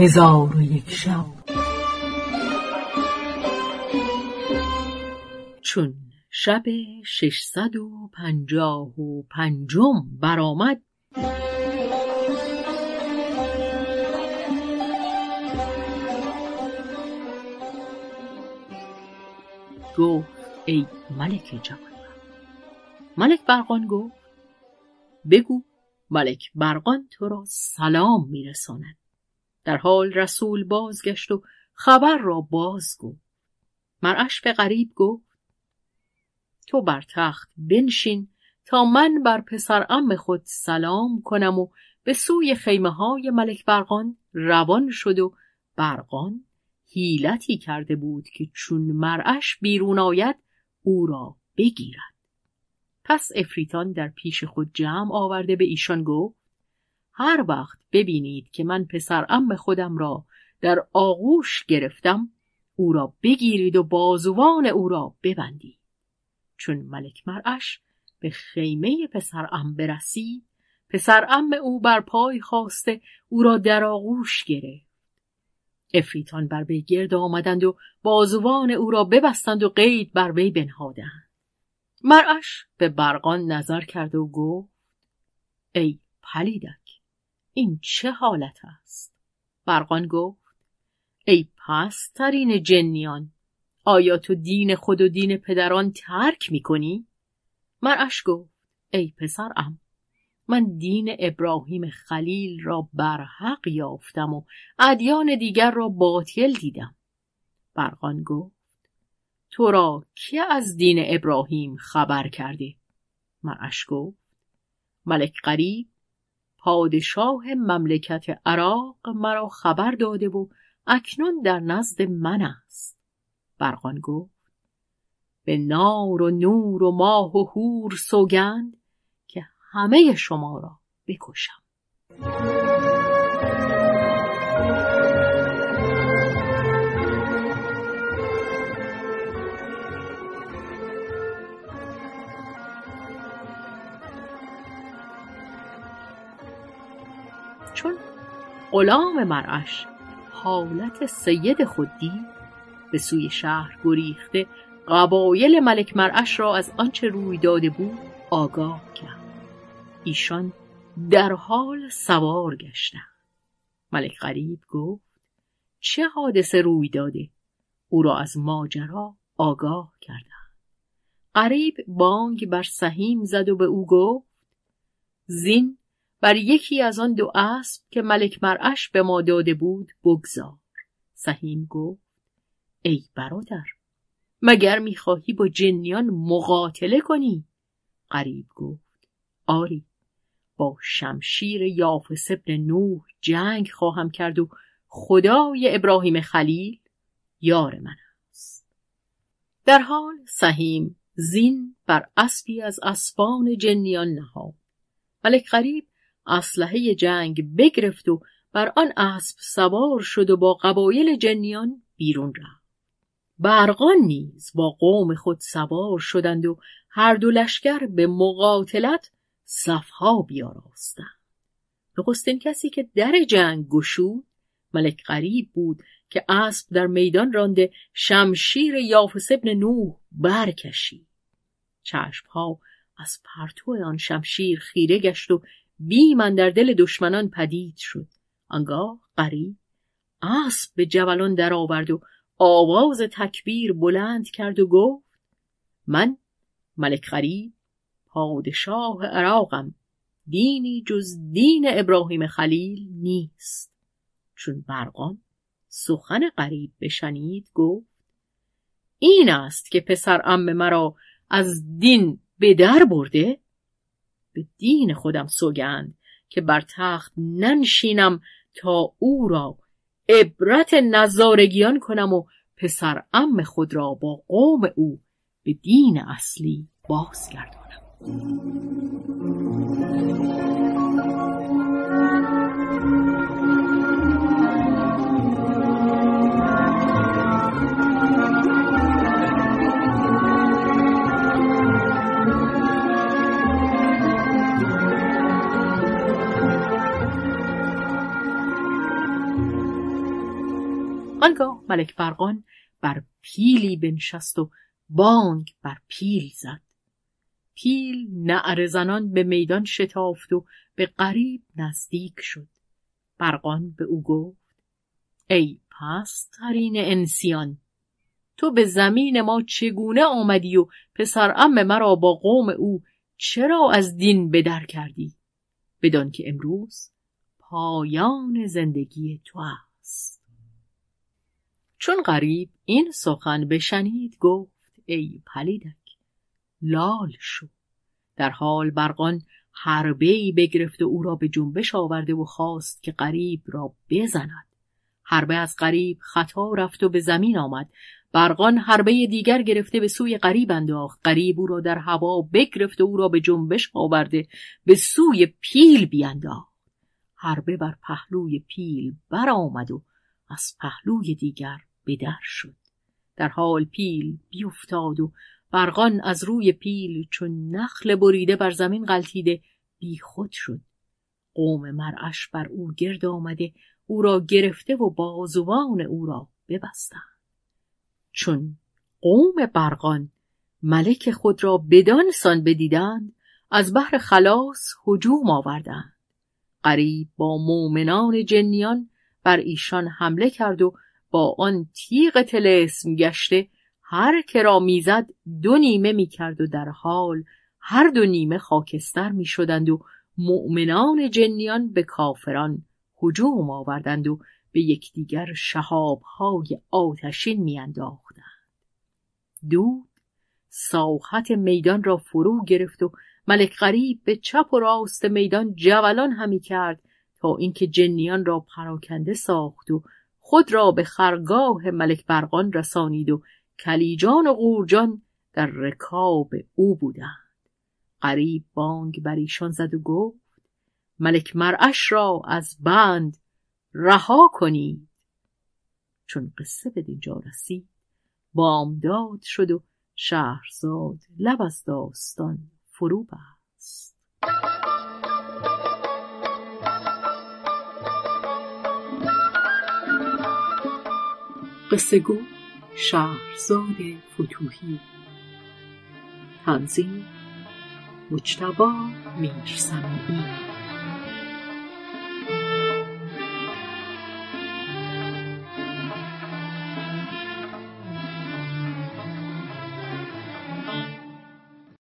هزار و یک شب. چون شب ششصد و پنجاه و پنجم برآمد گفت ای ملک جوان ملک برقان گفت بگو ملک برقان تو را سلام میرساند. در حال رسول بازگشت و خبر را باز گفت. مرعش به غریب گفت تو بر تخت بنشین تا من بر پسر ام خود سلام کنم و به سوی خیمه های ملک برقان روان شد و برقان حیلتی کرده بود که چون مرعش بیرون آید او را بگیرد. پس افریتان در پیش خود جمع آورده به ایشان گفت هر وقت ببینید که من پسر ام خودم را در آغوش گرفتم او را بگیرید و بازوان او را ببندید. چون ملک مرعش به خیمه پسر ام برسید پسر ام او بر پای خواسته او را در آغوش گرفت. افریتان بر وی گرد آمدند و بازوان او را ببستند و قید بر وی بنهادند. مرعش به برقان نظر کرد و گفت ای پلیدک این چه حالت است؟ برقان گفت ای پسترین جنیان آیا تو دین خود و دین پدران ترک می کنی؟ مرعش گفت ای پسرم من دین ابراهیم خلیل را برحق یافتم و ادیان دیگر را باطل دیدم. برقان گفت تو را که از دین ابراهیم خبر کرده؟ مرعش گفت ملک قریب پادشاه مملکت عراق مرا خبر داده و اکنون در نزد من است. برقان گفت به نار و نور و ماه و هور سوگند که همه شما را بکشم. چون غلام مرعش حالت سید خود دید به سوی شهر گریخته. قبایل ملک مرعش را از آنچه روی داده بود آگاه کرد. ایشان در حال سوار گشتند. ملک غریب گفت چه حادثه روی داده؟ او را از ماجرا آگاه کردند. غریب بانگ بر سهیم زد و به او گفت زین بر یکی از آن دو اسب که ملک مرعش به ما داده بود بگذار. سهیم گفت ای برادر مگر می‌خواهی با جنیان مقاتله کنی؟ قریب گفت آری. با شمشیر یافس ابن نوح جنگ خواهم کرد و خدای ابراهیم خلیل یار من است. در حال سهیم زین بر اسبی از اسبان جنیان نهاد. ملک غریب اسلحه جنگ بگرفت و بر آن اسب سوار شد و با قبایل جنیان بیرون رفت. برقان نیز با قوم خود سوار شدند و هر دو لشکر به مقاتلت صفها بیاراستند. نخستین کسی که در جنگ گشود ملک غریب بود که اسب در میدان رانده شمشیر یافس ابن نوح برکشید. چشمها از پرتو آن شمشیر خیره گشت و بیم در دل دشمنان پدید شد. آنگاه قریب اسب به جولان درآورد و آواز تکبیر بلند کرد و گفت من ملک غریب پادشاه عراقم دینی جز دین ابراهیم خلیل نیست. چون برقان سخن غریب بشنید گفت این است که پسر ام مرا از دین به در برده؟ به دین خودم سوگند که بر تخت ننشینم تا او را عبرت نظارگیان کنم و پسر ام خود را با قوم او به دین اصلی بازگردانم. آنگاه ملک برقان بر پیلی بنشست و بانگ بر پیل زد. پیل نعر زنان به میدان شتافت و به قریب نزدیک شد. برقان به او گفت ای پسترین انسیان تو به زمین ما چگونه آمدی و پسر ام مرا با قوم او چرا از دین بدر کردی؟ بدان که امروز پایان زندگی تو چون غریب این سخن بشنید گفت ای پلیدک لال شو. در حال برقان حربه ای و او را به جنبش آورده و خواست که غریب را بزند. حربه از غریب خطا رفت و به زمین آمد. برقان حربه دیگر گرفته به سوی غریب انداخت. غریب او را در هوا بگرفت و او را به جنبش آورده به سوی پیل بیانداخت حربه بر پهلوی پیل برآمد و از پهلوی دیگر به در شد. در حال پیل بیفتاد و برقان از روی پیل چون نخل بریده بر زمین غلطیده بیخود شد. قوم مرعش بر او گرد آمده او را گرفته و بازوان او را ببستند. چون قوم برقان ملک خود را بدانسان بدیدند از بحر خلاص هجوم آوردند. قریب با مؤمنان جنیان بر ایشان حمله کرد و با آن تیغ تلسم گشته هر که را می‌زد دو نیمه می‌کرد و در حال هر دو نیمه خاکستر می‌شدند و مؤمنان جنیان به کافران هجوم آوردند و به یکدیگر شهابهای آتشین میانداختند. دود ساحت میدان را فرو گرفت و ملک غریب به چپ و راست میدان جولان همی کرد تا اینکه جنیان را پراکنده ساخت و خود را به خرگاه ملک برقان رسانید و کلیجان و قورجان در رکاب او بودند. قریب بانگ بر ایشان زد و گفت ملک مرعش را از بند رها کنید. چون قصه به دینجا رسید بامداد شد و شهرزاد لب از داستان فرو بست. قصه گو شهرزاد فتوهی. تنظیم مجتبا